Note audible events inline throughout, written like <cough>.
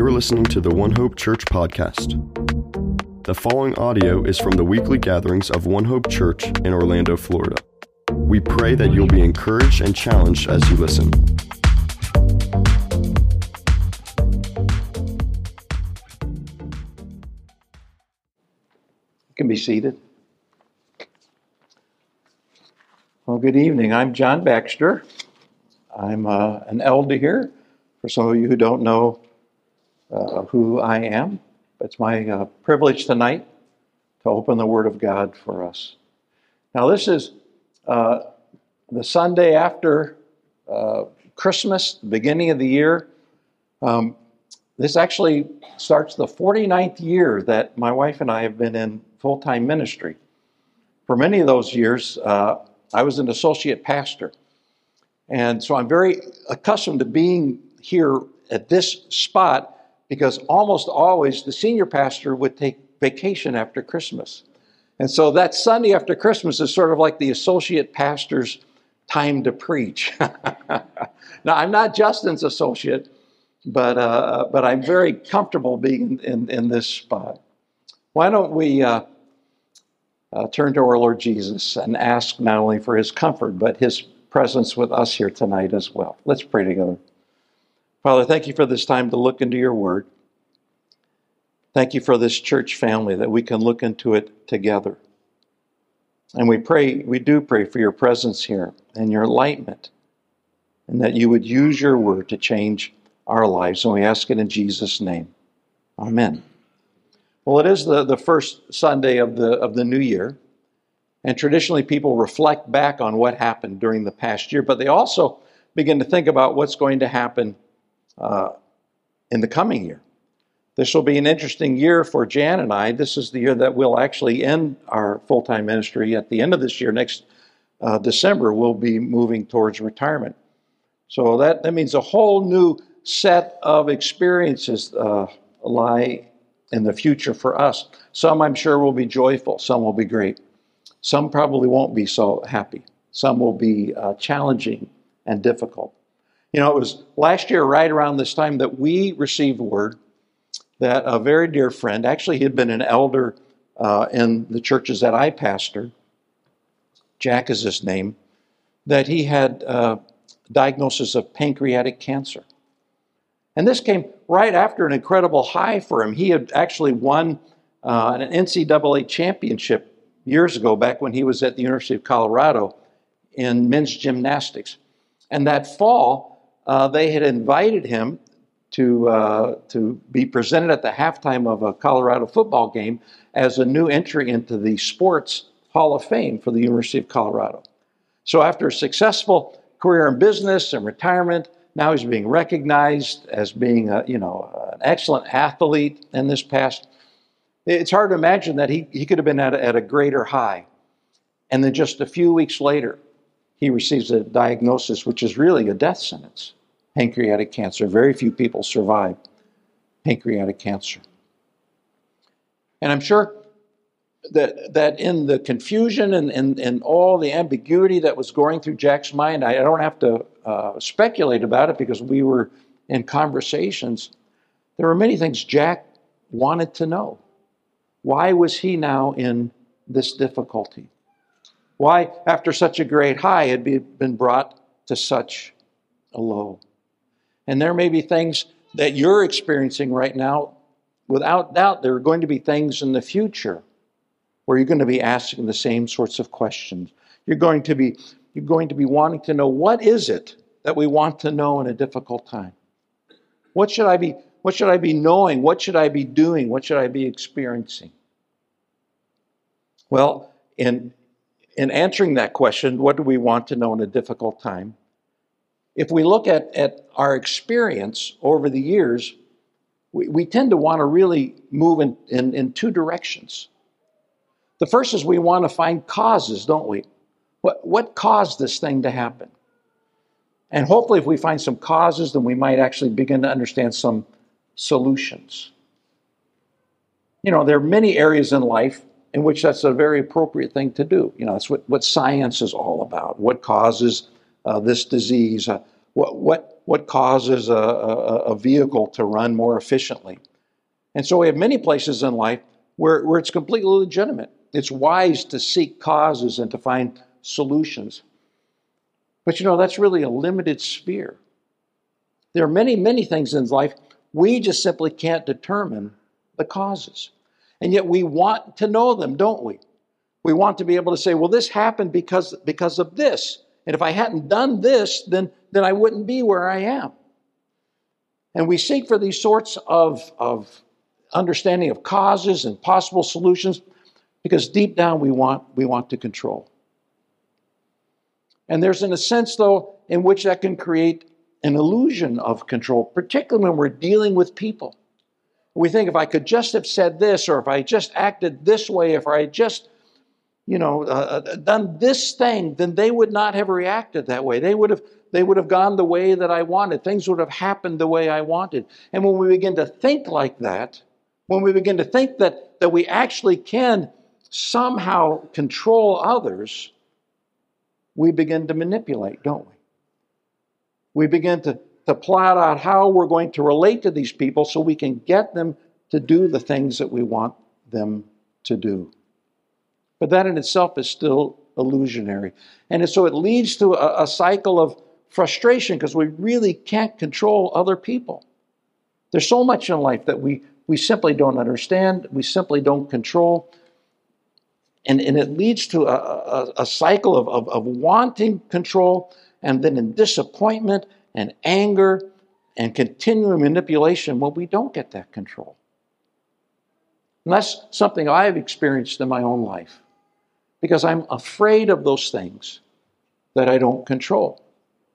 You're listening to the One Hope Church podcast. The following audio is from the weekly gatherings of One Hope Church in Orlando, Florida. We pray that you'll be encouraged and challenged as you listen. You can be seated. Well, good evening. I'm John Baxter. I'm uh, an elder here. For some of you who don't know uh, who I am, it's my uh, privilege tonight to open the Word of God for us. Now, this is uh, the Sunday after uh, Christmas, the beginning of the year. Um, this actually starts the 49th year that my wife and I have been in full time ministry. For many of those years, uh, I was an associate pastor. And so I'm very accustomed to being here at this spot because almost always the senior pastor would take vacation after Christmas. And so that Sunday after Christmas is sort of like the associate pastor's time to preach. <laughs> now, I'm not Justin's associate, but, uh, but I'm very comfortable being in, in this spot. Why don't we uh, uh, turn to our Lord Jesus and ask not only for his comfort, but his presence with us here tonight as well. Let's pray together. Father, thank you for this time to look into your word. Thank you for this church family that we can look into it together. And we pray, we do pray for your presence here and your enlightenment, and that you would use your word to change our lives. And we ask it in Jesus' name. Amen. Well, it is the, the first Sunday of the, of the new year. And traditionally, people reflect back on what happened during the past year, but they also begin to think about what's going to happen uh, in the coming year. This will be an interesting year for Jan and I. This is the year that we'll actually end our full time ministry. At the end of this year, next uh, December, we'll be moving towards retirement. So that, that means a whole new set of experiences uh, lie in the future for us. Some I'm sure will be joyful, some will be great. Some probably won't be so happy. Some will be uh, challenging and difficult. You know, it was last year, right around this time, that we received word that a very dear friend, actually, he had been an elder uh, in the churches that I pastored, Jack is his name, that he had uh, diagnosis of pancreatic cancer. And this came right after an incredible high for him. He had actually won uh, an NCAA championship years ago, back when he was at the University of Colorado in men's gymnastics. And that fall, uh, they had invited him to, uh, to be presented at the halftime of a Colorado football game as a new entry into the Sports Hall of Fame for the University of Colorado. So, after a successful career in business and retirement, now he's being recognized as being a, you know, an excellent athlete in this past it's hard to imagine that he, he could have been at a, at a greater high. And then just a few weeks later, he receives a diagnosis which is really a death sentence pancreatic cancer. Very few people survive pancreatic cancer. And I'm sure that, that in the confusion and, and, and all the ambiguity that was going through Jack's mind, I, don't have to uh, speculate about it because we were in conversations. There were many things Jack wanted to know. Why was he now in this difficulty? Why, after such a great high, had been brought to such a low? And there may be things that you're experiencing right now. Without doubt, there are going to be things in the future where you're going to be asking the same sorts of questions. You're going to be, you're going to be wanting to know what is it that we want to know in a difficult time? What should I be what should I be knowing? What should I be doing? What should I be experiencing? Well, in, in answering that question, what do we want to know in a difficult time? If we look at, at our experience over the years, we, we tend to want to really move in, in, in two directions. The first is we want to find causes, don't we? What, what caused this thing to happen? And hopefully, if we find some causes, then we might actually begin to understand some solutions. You know, there are many areas in life in which that's a very appropriate thing to do. You know, that's what, what science is all about. What causes uh, this disease? Uh, what, what, what causes a, a, a vehicle to run more efficiently. And so we have many places in life where, where it's completely legitimate. It's wise to seek causes and to find solutions. But you know, that's really a limited sphere. There are many, many things in life we just simply can't determine the causes. And yet we want to know them, don't we? We want to be able to say, well, this happened because, because of this. And if I hadn't done this, then, then I wouldn't be where I am. And we seek for these sorts of, of understanding of causes and possible solutions because deep down we want, we want to control. And there's in a sense, though, in which that can create an illusion of control, particularly when we're dealing with people. We think if I could just have said this, or if I just acted this way, if I just, you know, uh, uh, done this thing, then they would not have reacted that way. They would have they would have gone the way that I wanted. Things would have happened the way I wanted. And when we begin to think like that, when we begin to think that, that we actually can somehow control others, we begin to manipulate, don't we? We begin to, to plot out how we're going to relate to these people so we can get them to do the things that we want them to do. But that in itself is still illusionary. And so it leads to a, a cycle of frustration because we really can't control other people. There's so much in life that we, we simply don't understand, we simply don't control. And, and it leads to a, a, a cycle of, of, of wanting control and then in disappointment and anger and continuing manipulation when we don't get that control. And that's something I've experienced in my own life because I'm afraid of those things that I don't control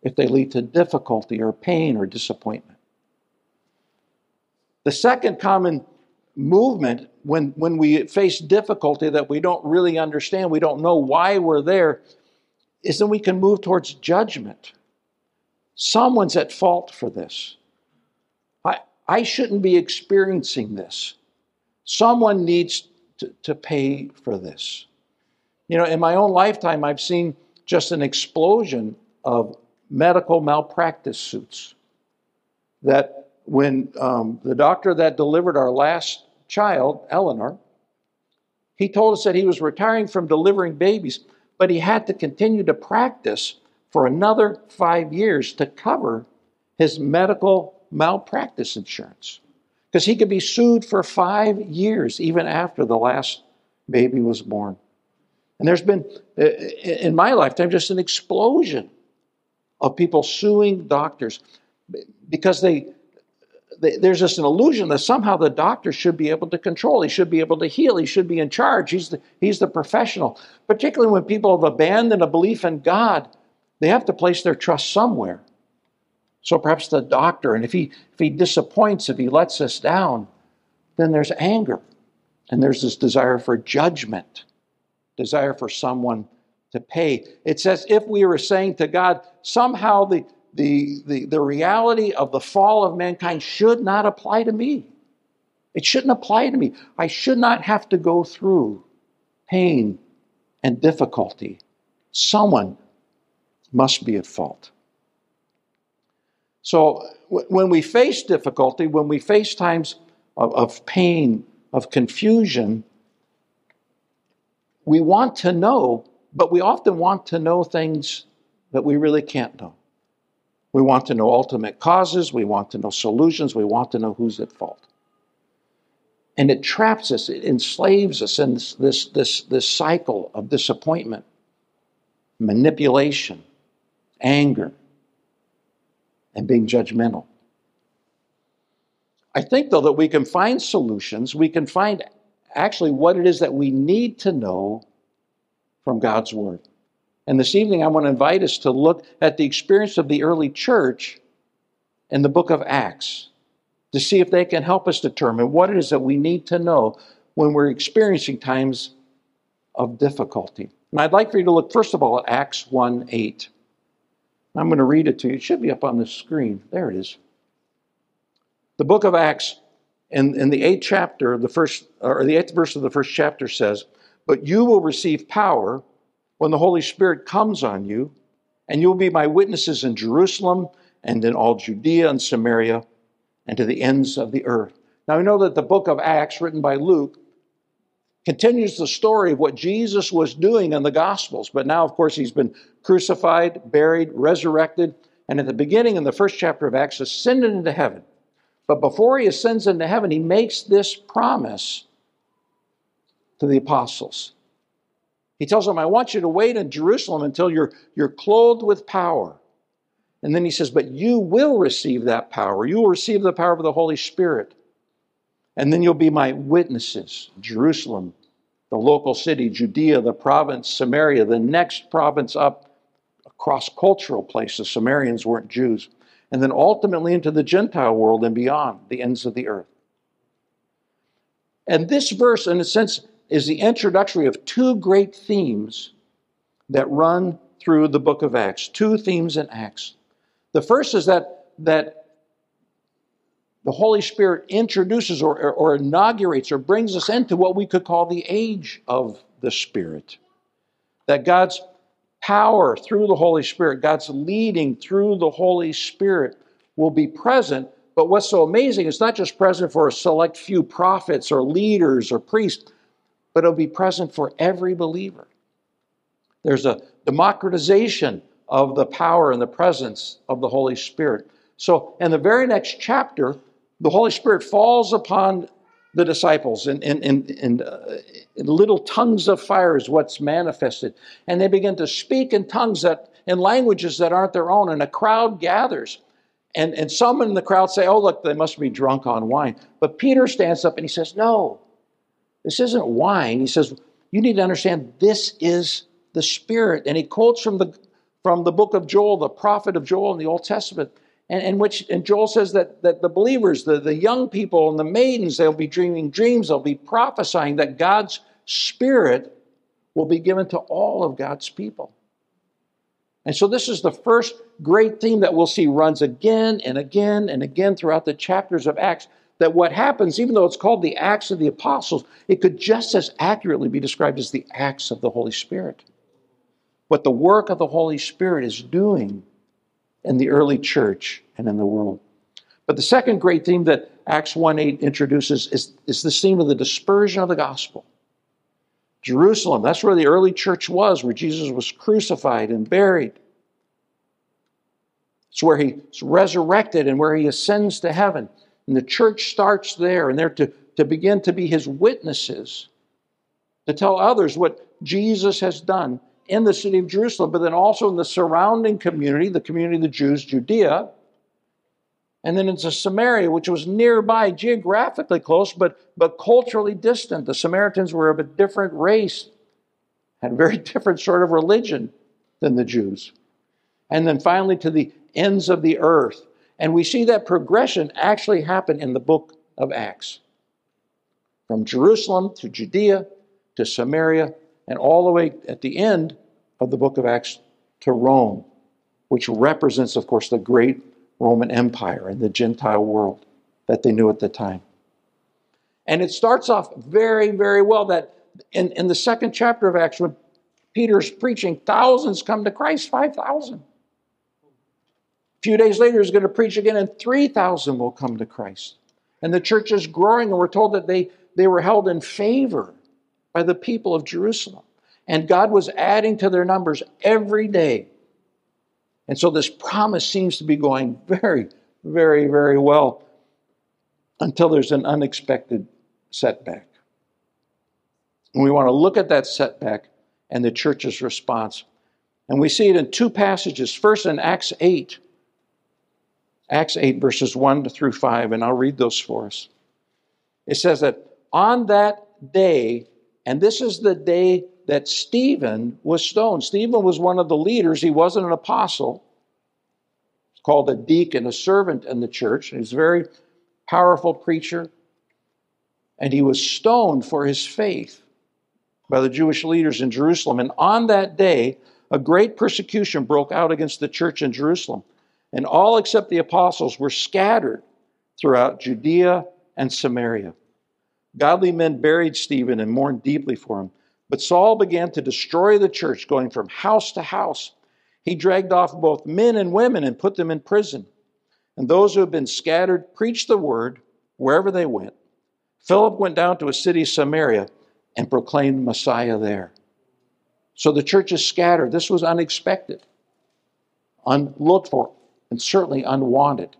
if they lead to difficulty or pain or disappointment. The second common movement when, when we face difficulty that we don't really understand, we don't know why we're there, is then we can move towards judgment. Someone's at fault for this. I, I shouldn't be experiencing this. Someone needs to, to pay for this. You know, in my own lifetime, I've seen just an explosion of medical malpractice suits. That when um, the doctor that delivered our last child, Eleanor, he told us that he was retiring from delivering babies but he had to continue to practice for another five years to cover his medical malpractice insurance. Because he could be sued for five years, even after the last baby was born. And there's been, uh, in my lifetime, just an explosion of people suing doctors because they there's just an illusion that somehow the doctor should be able to control. He should be able to heal. He should be in charge. He's the, he's the professional. Particularly when people have abandoned a belief in God, they have to place their trust somewhere. So perhaps the doctor, and if he, if he disappoints, if he lets us down, then there's anger. And there's this desire for judgment, desire for someone to pay. It's as if we were saying to God, somehow the, the, the, the reality of the fall of mankind should not apply to me. It shouldn't apply to me. I should not have to go through pain and difficulty. Someone must be at fault. So when we face difficulty, when we face times of, of pain, of confusion, we want to know, but we often want to know things that we really can't know. We want to know ultimate causes. We want to know solutions. We want to know who's at fault. And it traps us, it enslaves us in this, this, this, this cycle of disappointment, manipulation, anger, and being judgmental. I think, though, that we can find solutions. We can find actually what it is that we need to know from God's Word. And this evening, I want to invite us to look at the experience of the early church in the book of Acts to see if they can help us determine what it is that we need to know when we're experiencing times of difficulty. And I'd like for you to look, first of all, at Acts 1 8. I'm going to read it to you. It should be up on the screen. There it is. The book of Acts, in, in the eighth chapter, the first or the eighth verse of the first chapter says, But you will receive power when the Holy Spirit comes on you, and you will be my witnesses in Jerusalem and in all Judea and Samaria, and to the ends of the earth. Now we know that the book of Acts, written by Luke, continues the story of what Jesus was doing in the Gospels. But now, of course, he's been crucified, buried, resurrected, and at the beginning, in the first chapter of Acts, ascended into heaven. But before he ascends into heaven, he makes this promise to the apostles. He tells them, I want you to wait in Jerusalem until you're, you're clothed with power. And then he says, But you will receive that power. You will receive the power of the Holy Spirit. And then you'll be my witnesses Jerusalem, the local city, Judea, the province, Samaria, the next province up across cultural places. Samaritans weren't Jews. And then ultimately into the Gentile world and beyond, the ends of the earth. And this verse, in a sense, is the introductory of two great themes that run through the book of Acts. Two themes in Acts. The first is that, that the Holy Spirit introduces or, or, or inaugurates or brings us into what we could call the age of the Spirit. That God's power through the Holy Spirit, God's leading through the Holy Spirit will be present. But what's so amazing, it's not just present for a select few prophets or leaders or priests, but it'll be present for every believer. There's a democratization of the power and the presence of the Holy Spirit. So, in the very next chapter, the Holy Spirit falls upon the disciples and, in, in, in, uh, little tongues of fire is what's manifested. And they begin to speak in tongues that in languages that aren't their own, and a crowd gathers. And, and some in the crowd say, Oh, look, they must be drunk on wine. But Peter stands up and he says, No, this isn't wine. He says, You need to understand this is the Spirit. And he quotes from the, from the book of Joel, the prophet of Joel in the Old Testament and, and which and Joel says that, that the believers, the, the young people and the maidens, they'll be dreaming dreams, they'll be prophesying that God's Spirit will be given to all of God's people. And so this is the first great theme that we'll see runs again and again and again throughout the chapters of Acts. That what happens, even though it's called the Acts of the Apostles, it could just as accurately be described as the acts of the Holy Spirit. What the work of the Holy Spirit is doing in the early church and in the world. But the second great theme that Acts 1 8 introduces is, is this theme of the dispersion of the gospel. Jerusalem, that's where the early church was, where Jesus was crucified and buried. It's where he's resurrected and where he ascends to heaven. And the church starts there, and they're to, to begin to be his witnesses, to tell others what Jesus has done in the city of Jerusalem, but then also in the surrounding community, the community of the Jews, Judea, and then into Samaria, which was nearby, geographically close, but, but culturally distant. The Samaritans were of a different race, had a very <laughs> different sort of religion than the Jews. And then finally to the ends of the earth. And we see that progression actually happen in the book of Acts. From Jerusalem to Judea to Samaria and all the way at the end of the book of Acts to Rome, which represents, of course, the great Roman Empire and the Gentile world that they knew at the time. And it starts off very, very well that in, in the second chapter of Acts, when Peter's preaching, thousands come to Christ, 5,000. A few days later, he's going to preach again, and 3,000 will come to Christ. And the church is growing, and we're told that they, they were held in favor by the people of Jerusalem. And God was adding to their numbers every day. And so this promise seems to be going very, very, very well until there's an unexpected setback. And we want to look at that setback and the church's response. And we see it in two passages. First, in Acts 8, Acts 8, verses 1 through 5, and I'll read those for us. It says that on that day, and this is the day that Stephen was stoned. Stephen was one of the leaders. He wasn't an apostle. He's called a deacon, a servant in the church. He's a very powerful preacher. And he was stoned for his faith by the Jewish leaders in Jerusalem. And on that day, a great persecution broke out against the church in Jerusalem. And all except the apostles were scattered throughout Judea and Samaria. Godly men buried Stephen and mourned deeply for him. But Saul began to destroy the church, going from house to house. He dragged off both men and women and put them in prison. and those who had been scattered preached the word wherever they went. Philip went down to a city, Samaria, and proclaimed Messiah there. So the church is scattered. This was unexpected, unlooked for, and certainly unwanted.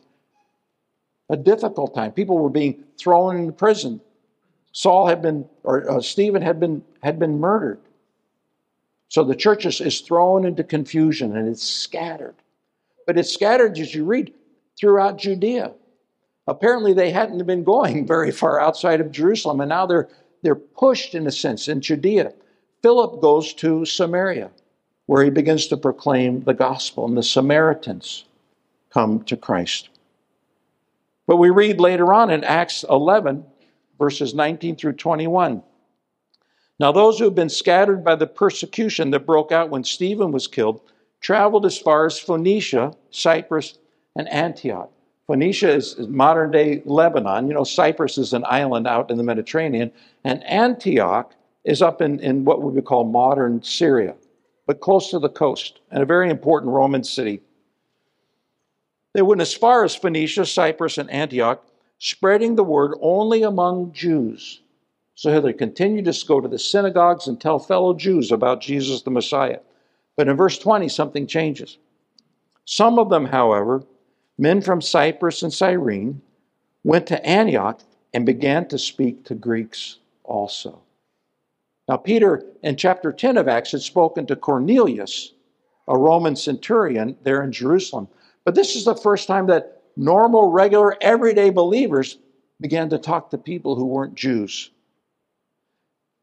A difficult time. People were being thrown into prison. Saul had been, or uh, Stephen had been, had been murdered. So the church is, is thrown into confusion and it's scattered. But it's scattered, as you read, throughout Judea. Apparently, they hadn't been going very far outside of Jerusalem, and now they're, they're pushed, in a sense, in Judea. Philip goes to Samaria, where he begins to proclaim the gospel, and the Samaritans come to Christ. But we read later on in Acts 11, verses 19 through 21. Now, those who had been scattered by the persecution that broke out when Stephen was killed traveled as far as Phoenicia, Cyprus, and Antioch. Phoenicia is modern day Lebanon. You know, Cyprus is an island out in the Mediterranean, and Antioch is up in, in what we would call modern Syria, but close to the coast, and a very important Roman city. They went as far as Phoenicia, Cyprus, and Antioch, spreading the word only among Jews. So they continued to go to the synagogues and tell fellow Jews about Jesus the Messiah. But in verse 20, something changes. Some of them, however, men from Cyprus and Cyrene, went to Antioch and began to speak to Greeks also. Now, Peter in chapter 10 of Acts had spoken to Cornelius, a Roman centurion there in Jerusalem. But this is the first time that normal, regular, everyday believers began to talk to people who weren't Jews.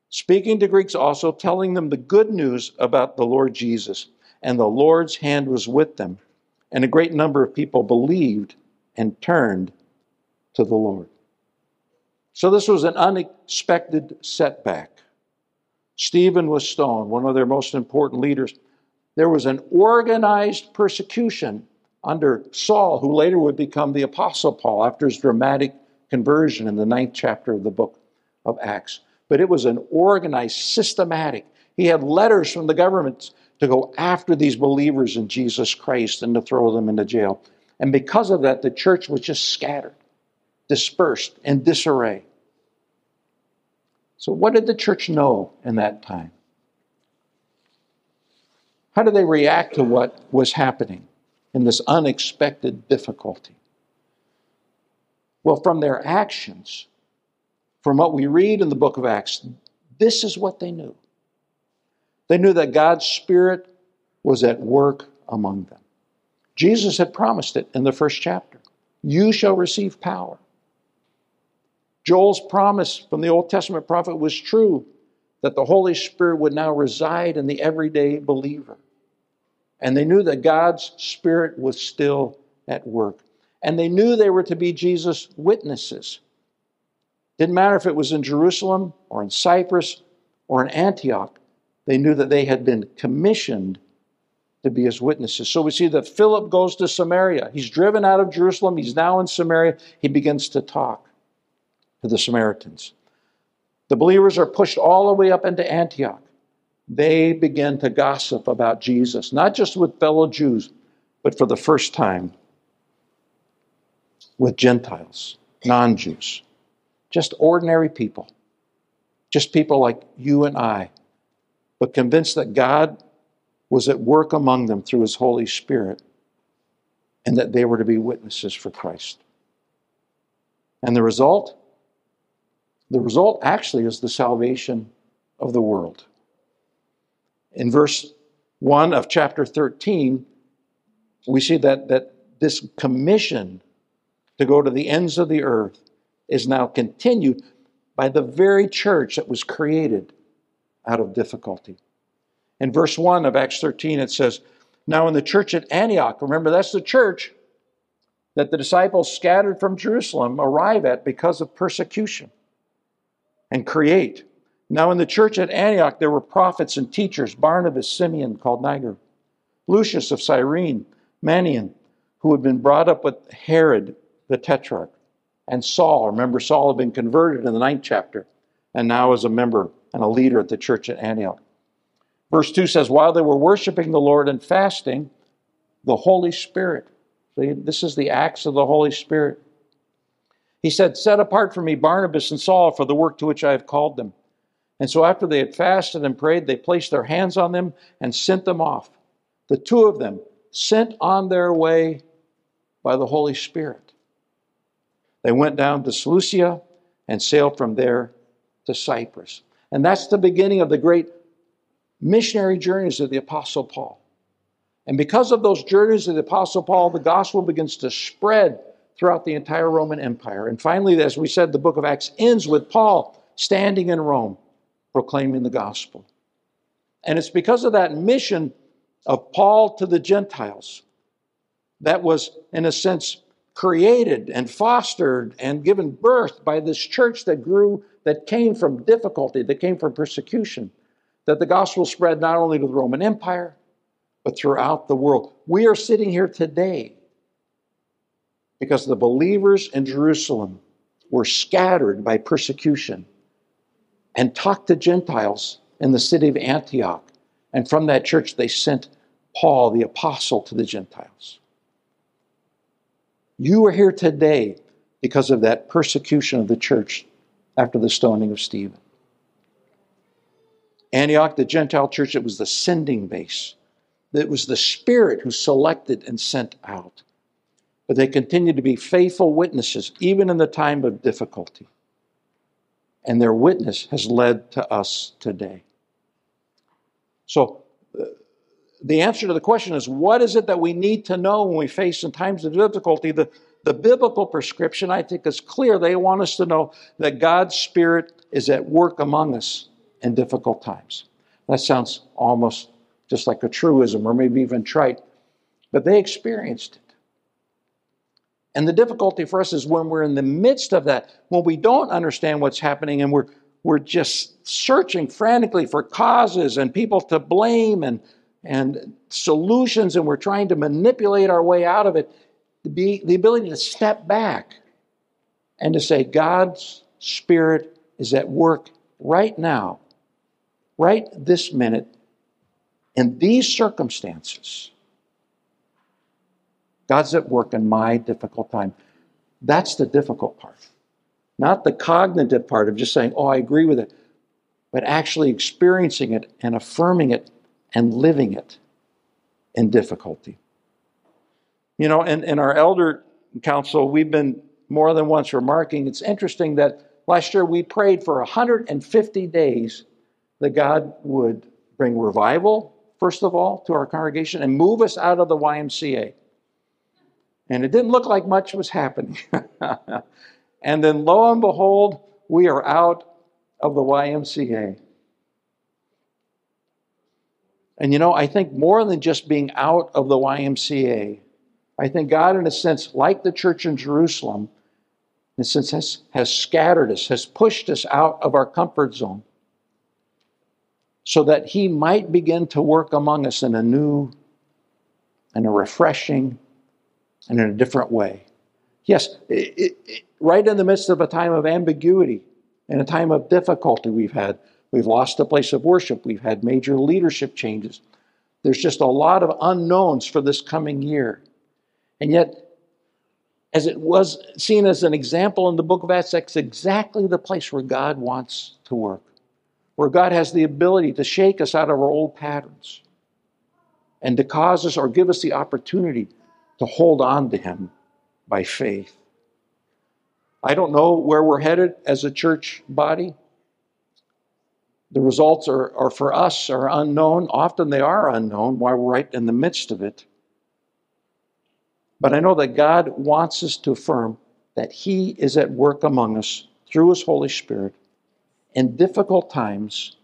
Speaking to Greeks also, telling them the good news about the Lord Jesus. And the Lord's hand was with them and a great number of people believed and turned to the Lord. So this was an unexpected setback. Stephen was stoned, one of their most important leaders. There was an organized persecution under Saul, who later would become the Apostle Paul after his dramatic conversion in the ninth chapter of the book of Acts. But it was an organized, systematic. He had letters from the governments to go after these believers in Jesus Christ and to throw them into jail. And because of that, the church was just scattered, dispersed, in disarray. So, what did the church know in that time? How did they react to what was happening in this unexpected difficulty? Well, from their actions, from what we read in the book of Acts, this is what they knew. They knew that God's Spirit was at work among them. Jesus had promised it in the first chapter You shall receive power. Joel's promise from the Old Testament prophet was true that the Holy Spirit would now reside in the everyday believer. And they knew that God's Spirit was still at work. And they knew they were to be Jesus' witnesses. Didn't matter if it was in Jerusalem or in Cyprus or in Antioch, they knew that they had been commissioned to be his witnesses. So we see that Philip goes to Samaria. He's driven out of Jerusalem. He's now in Samaria. He begins to talk to the Samaritans. The believers are pushed all the way up into Antioch. They begin to gossip about Jesus, not just with fellow Jews, but for the first time with Gentiles, non Jews, just ordinary people, just people like you and I but convinced that God was at work among them through his Holy Spirit and that they were to be witnesses for Christ. And the result? The result actually is the salvation of the world. In verse 1 of chapter 13, we see that, that this commission to go to the ends of the earth is now continued by the very church that was created out of difficulty. In verse 1 of Acts 13, it says, Now in the church at Antioch, remember that's the church that the disciples scattered from Jerusalem arrive at because of persecution and create. Now in the church at Antioch, there were prophets and teachers Barnabas, Simeon, called Niger, Lucius of Cyrene, Manaen, who had been brought up with Herod the Tetrarch, and Saul. Remember, Saul had been converted in the ninth chapter and now is a member and a leader at the church at Antioch. Verse 2 says, While they were worshiping the Lord and fasting, the Holy Spirit See, this is the acts of the Holy Spirit. He said, Set apart for me Barnabas and Saul for the work to which I have called them. And so after they had fasted and prayed, they placed their hands on them and sent them off. The two of them sent on their way by the Holy Spirit. They went down to Seleucia and sailed from there to Cyprus. And that's the beginning of the great missionary journeys of the Apostle Paul. And because of those journeys of the Apostle Paul, the gospel begins to spread throughout the entire Roman Empire. And finally, as we said, the book of Acts ends with Paul standing in Rome proclaiming the gospel. And it's because of that mission of Paul to the Gentiles that was, in a sense, created and fostered and given birth by this church that grew, that came from difficulty, that came from persecution, that the gospel spread not only to the Roman Empire, but throughout the world. We are sitting here today because the believers in Jerusalem were scattered by persecution and talked to Gentiles in the city of Antioch. And from that church, they sent Paul, the apostle, to the Gentiles. You are here today because of that persecution of the church after the stoning of Stephen. Antioch, the Gentile church, it was the sending base. It was the Spirit who selected and sent out. But they continued to be faithful witnesses, even in the time of difficulty and their witness has led to us today. So, uh, the answer to the question is what is it that we need to know when we face in times of difficulty? The, the biblical prescription, I think, is clear. They want us to know that God's Spirit is at work among us in difficult times. That sounds almost just like a truism or maybe even trite, but they experienced it. And the difficulty for us is when we're in the midst of that, when we don't understand what's happening and we're, we're just searching frantically for causes and people to blame and, and solutions, and we're trying to manipulate our way out of it. The, the ability to step back and to say, God's Spirit is at work right now, right this minute, in these circumstances. God's at work in my difficult time. That's the difficult part. Not the cognitive part of just saying, oh, I agree with it, but actually experiencing it and affirming it and living it in difficulty. You know, in, in our elder council, we've been more than once remarking it's interesting that last year we prayed for 150 days that God would bring revival, first of all, to our congregation and move us out of the YMCA. And it didn't look like much was happening. <laughs> and then lo and behold, we are out of the YMCA. And you know, I think more than just being out of the YMCA, I think God, in a sense, like the church in Jerusalem, in a sense, has, has scattered us, has pushed us out of our comfort zone so that He might begin to work among us in a new and a refreshing and in a different way. Yes, it, it, right in the midst of a time of ambiguity and a time of difficulty we've had, we've lost a place of worship, we've had major leadership changes. There's just a lot of unknowns for this coming year. And yet, as it was seen as an example in the book of Acts, exactly the place where God wants to work, where God has the ability to shake us out of our old patterns and to cause us or give us the opportunity to hold on to Him by faith. I don't know where we're headed as a church body. The results are, are for us are unknown. Often they are unknown while we're right in the midst of it. But I know that God wants us to affirm that He is at work among us through His Holy Spirit in difficult times,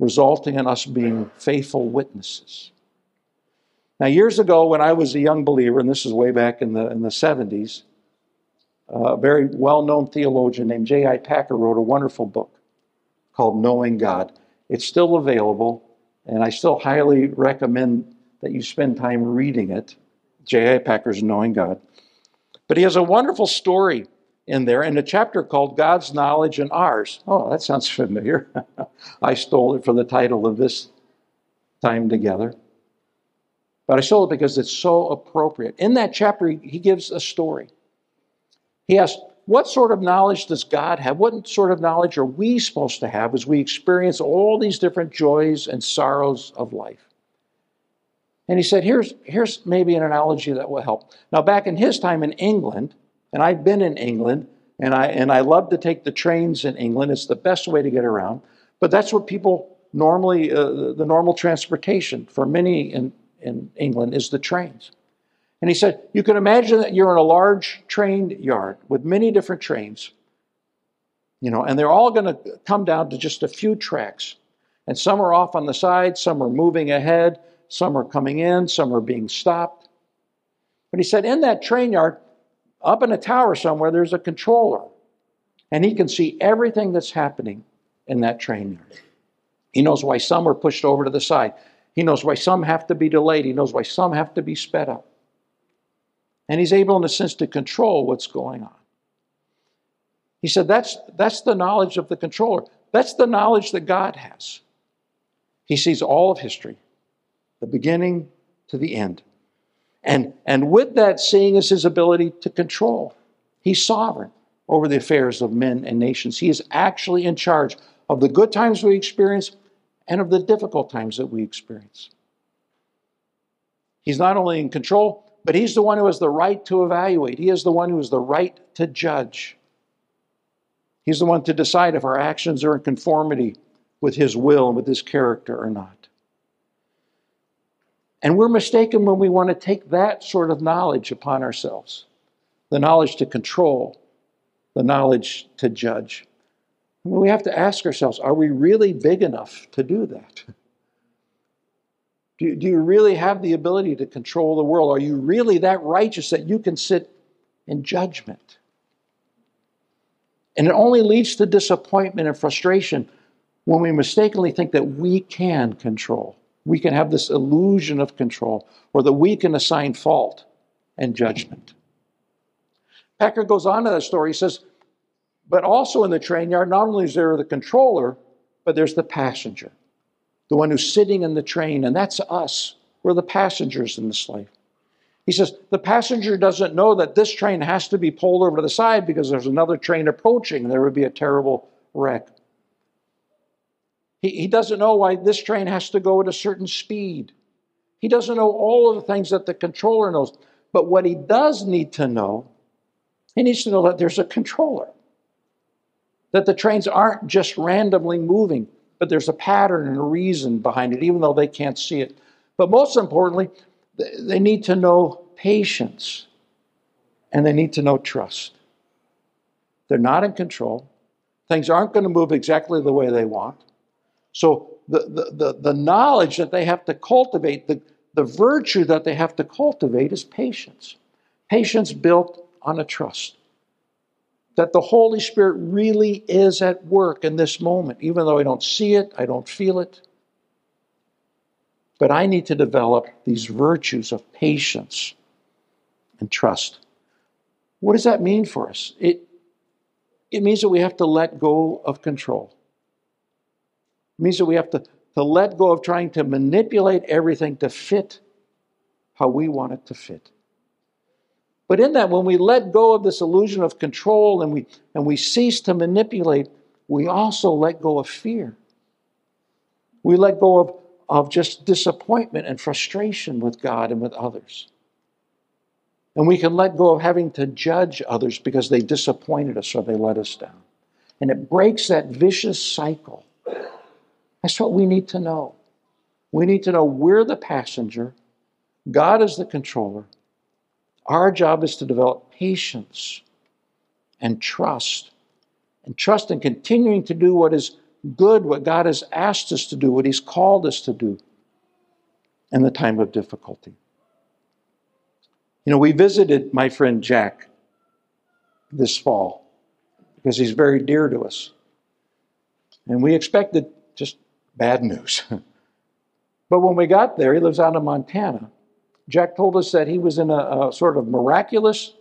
resulting in us being faithful witnesses. Now, years ago, when I was a young believer, and this is way back in the, in the 70s, uh, a very well known theologian named J.I. Packer wrote a wonderful book called Knowing God. It's still available, and I still highly recommend that you spend time reading it. J.I. Packer's Knowing God. But he has a wonderful story in there in a chapter called God's Knowledge and Ours. Oh, that sounds familiar. <laughs> I stole it for the title of this time together. But I stole it because it's so appropriate. In that chapter, he gives a story. He asks, What sort of knowledge does God have? What sort of knowledge are we supposed to have as we experience all these different joys and sorrows of life? And he said, here's, here's maybe an analogy that will help. Now, back in his time in England, and I've been in England, and I, and I love to take the trains in England. It's the best way to get around. But that's what people normally, uh, the normal transportation for many in, in England is the trains. And he said, You can imagine that you're in a large train yard with many different trains, you know, and they're all going to come down to just a few tracks. And some are off on the side, some are moving ahead, some are coming in, some are being stopped. But he said, In that train yard, up in a tower somewhere, there's a controller. And he can see everything that's happening in that train yard. He knows why some are pushed over to the side. He knows why some have to be delayed. He knows why some have to be sped up. And he's able, in a sense, to control what's going on. He said that's, that's the knowledge of the controller. That's the knowledge that God has. He sees all of history, the beginning to the end. And, and with that seeing is his ability to control. He's sovereign over the affairs of men and nations. He is actually in charge of the good times we experience and of the difficult times that we experience. He's not only in control, but he's the one who has the right to evaluate. He is the one who has the right to judge. He's the one to decide if our actions are in conformity with his will and with his character or not. And we're mistaken when we want to take that sort of knowledge upon ourselves the knowledge to control, the knowledge to judge. We have to ask ourselves are we really big enough to do that? Do, do you really have the ability to control the world? Are you really that righteous that you can sit in judgment? And it only leads to disappointment and frustration when we mistakenly think that we can control we can have this illusion of control, or that we can assign fault and judgment. Packer goes on to that story. He says, but also in the train yard, not only is there the controller, but there's the passenger, the one who's sitting in the train, and that's us. We're the passengers in this life. He says, the passenger doesn't know that this train has to be pulled over to the side because there's another train approaching, there would be a terrible wreck. He, he doesn't know why this train has to go at a certain speed. He doesn't know all of the things that the controller knows. But what he does need to know, he needs to know that there's a controller. That the trains aren't just randomly moving, but there's a pattern and a reason behind it, even though they can't see it. But most importantly, they need to know patience and they need to know trust. They're not in control. Things aren't going to move exactly the way they want. So the, the, the, the knowledge that they have to cultivate, the, the virtue that they have to cultivate is patience. Patience built on a trust. That the Holy Spirit really is at work in this moment, even though I don't see it, I don't feel it. But I need to develop these virtues of patience and trust. What does that mean for us? It, it means that we have to let go of control. It means that we have to, to let go of trying to manipulate everything to fit how we want it to fit. But in that, when we let go of this illusion of control and we, and we cease to manipulate, we also let go of fear. We let go of, of just disappointment and frustration with God and with others. And we can let go of having to judge others because they disappointed us or they let us down. And it breaks that vicious cycle that's what we need to know. We need to know we're the passenger, God is the controller. Our job is to develop patience and trust. And trust in continuing to do what is good, what God has asked us to do, what He's called us to do in the time of difficulty. You know, we visited my friend Jack this fall because he's very dear to us. And we expected just Bad news. <laughs> but when we got there, he lives out in Montana. Jack told us that he was in a, a sort of miraculous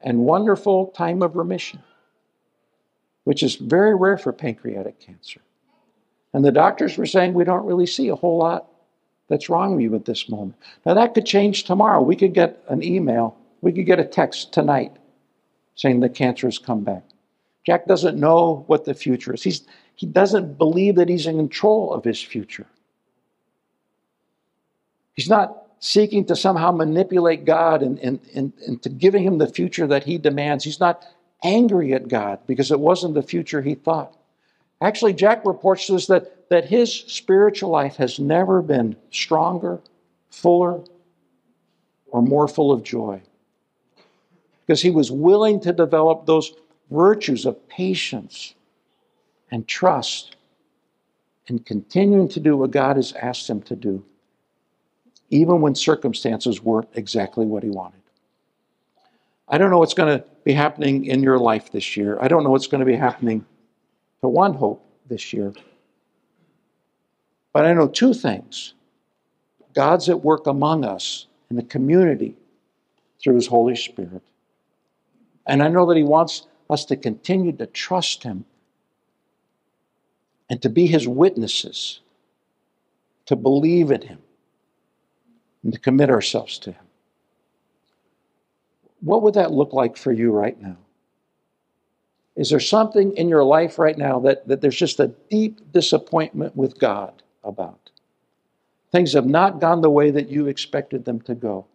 and wonderful time of remission, which is very rare for pancreatic cancer. And the doctors were saying we don't really see a whole lot that's wrong with you at this moment. Now, that could change tomorrow. We could get an email, we could get a text tonight saying the cancer has come back. Jack doesn't know what the future is. He's, he doesn't believe that he's in control of his future. He's not seeking to somehow manipulate God and, and, and, and to giving him the future that he demands. He's not angry at God because it wasn't the future he thought. Actually, Jack reports to us that, that his spiritual life has never been stronger, fuller, or more full of joy. Because he was willing to develop those virtues of patience and trust and continuing to do what God has asked him to do, even when circumstances weren't exactly what he wanted. I don't know what's going to be happening in your life this year. I don't know what's going to be happening to One Hope this year. But I know two things God's at work among us in the community through His Holy Spirit. And I know that He wants us to continue to trust Him and to be His witnesses, to believe in Him, and to commit ourselves to Him. What would that look like for you right now? Is there something in your life right now that, that there's just a deep disappointment with God about? Things have not gone the way that you expected them to go.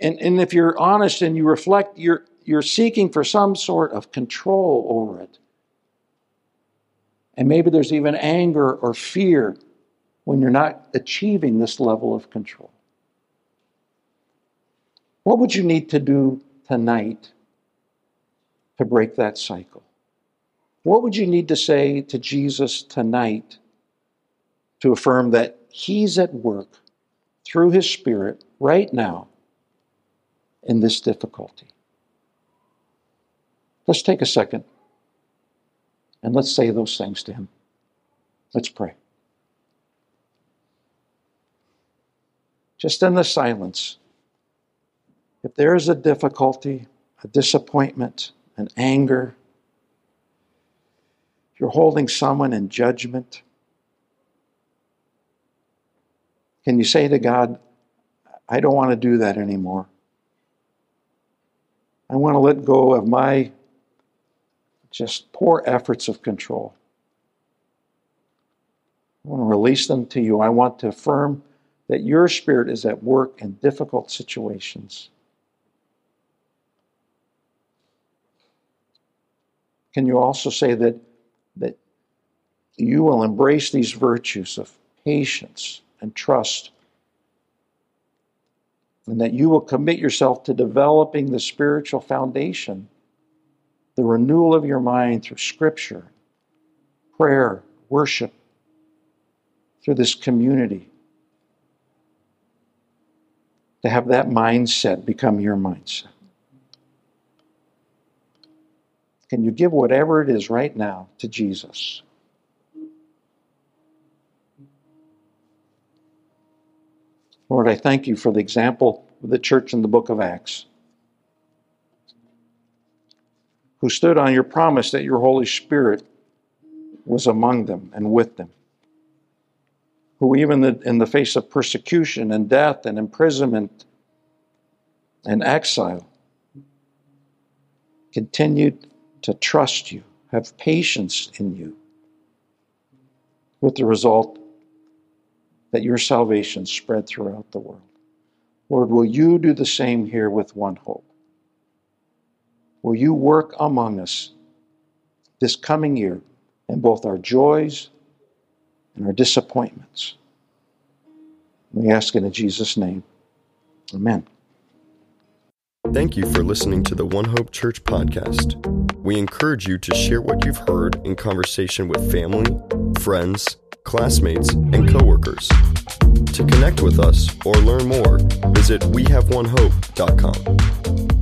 And, and if you're honest and you reflect, you're, you're seeking for some sort of control over it. And maybe there's even anger or fear when you're not achieving this level of control. What would you need to do tonight to break that cycle? What would you need to say to Jesus tonight to affirm that He's at work through His Spirit right now in this difficulty? Let's take a second and let's say those things to Him. Let's pray. Just in the silence, if there is a difficulty, a disappointment, an anger, if you're holding someone in judgment, can you say to God, I don't want to do that anymore? I want to let go of my just poor efforts of control. I want to release them to you. I want to affirm that your spirit is at work in difficult situations. Can you also say that, that you will embrace these virtues of patience and trust? And that you will commit yourself to developing the spiritual foundation, the renewal of your mind through scripture, prayer, worship, through this community. To have that mindset become your mindset. Can you give whatever it is right now to Jesus? Lord, I thank you for the example of the church in the book of Acts, who stood on your promise that your Holy Spirit was among them and with them, who, even in the face of persecution and death and imprisonment and exile, continued to trust you, have patience in you, with the result that your salvation spread throughout the world. Lord, will you do the same here with one hope? Will you work among us this coming year in both our joys and our disappointments? We ask it in Jesus' name. Amen. Thank you for listening to the One Hope Church podcast. We encourage you to share what you've heard in conversation with family, friends, classmates, and coworkers. To connect with us or learn more, visit wehaveonehope.com.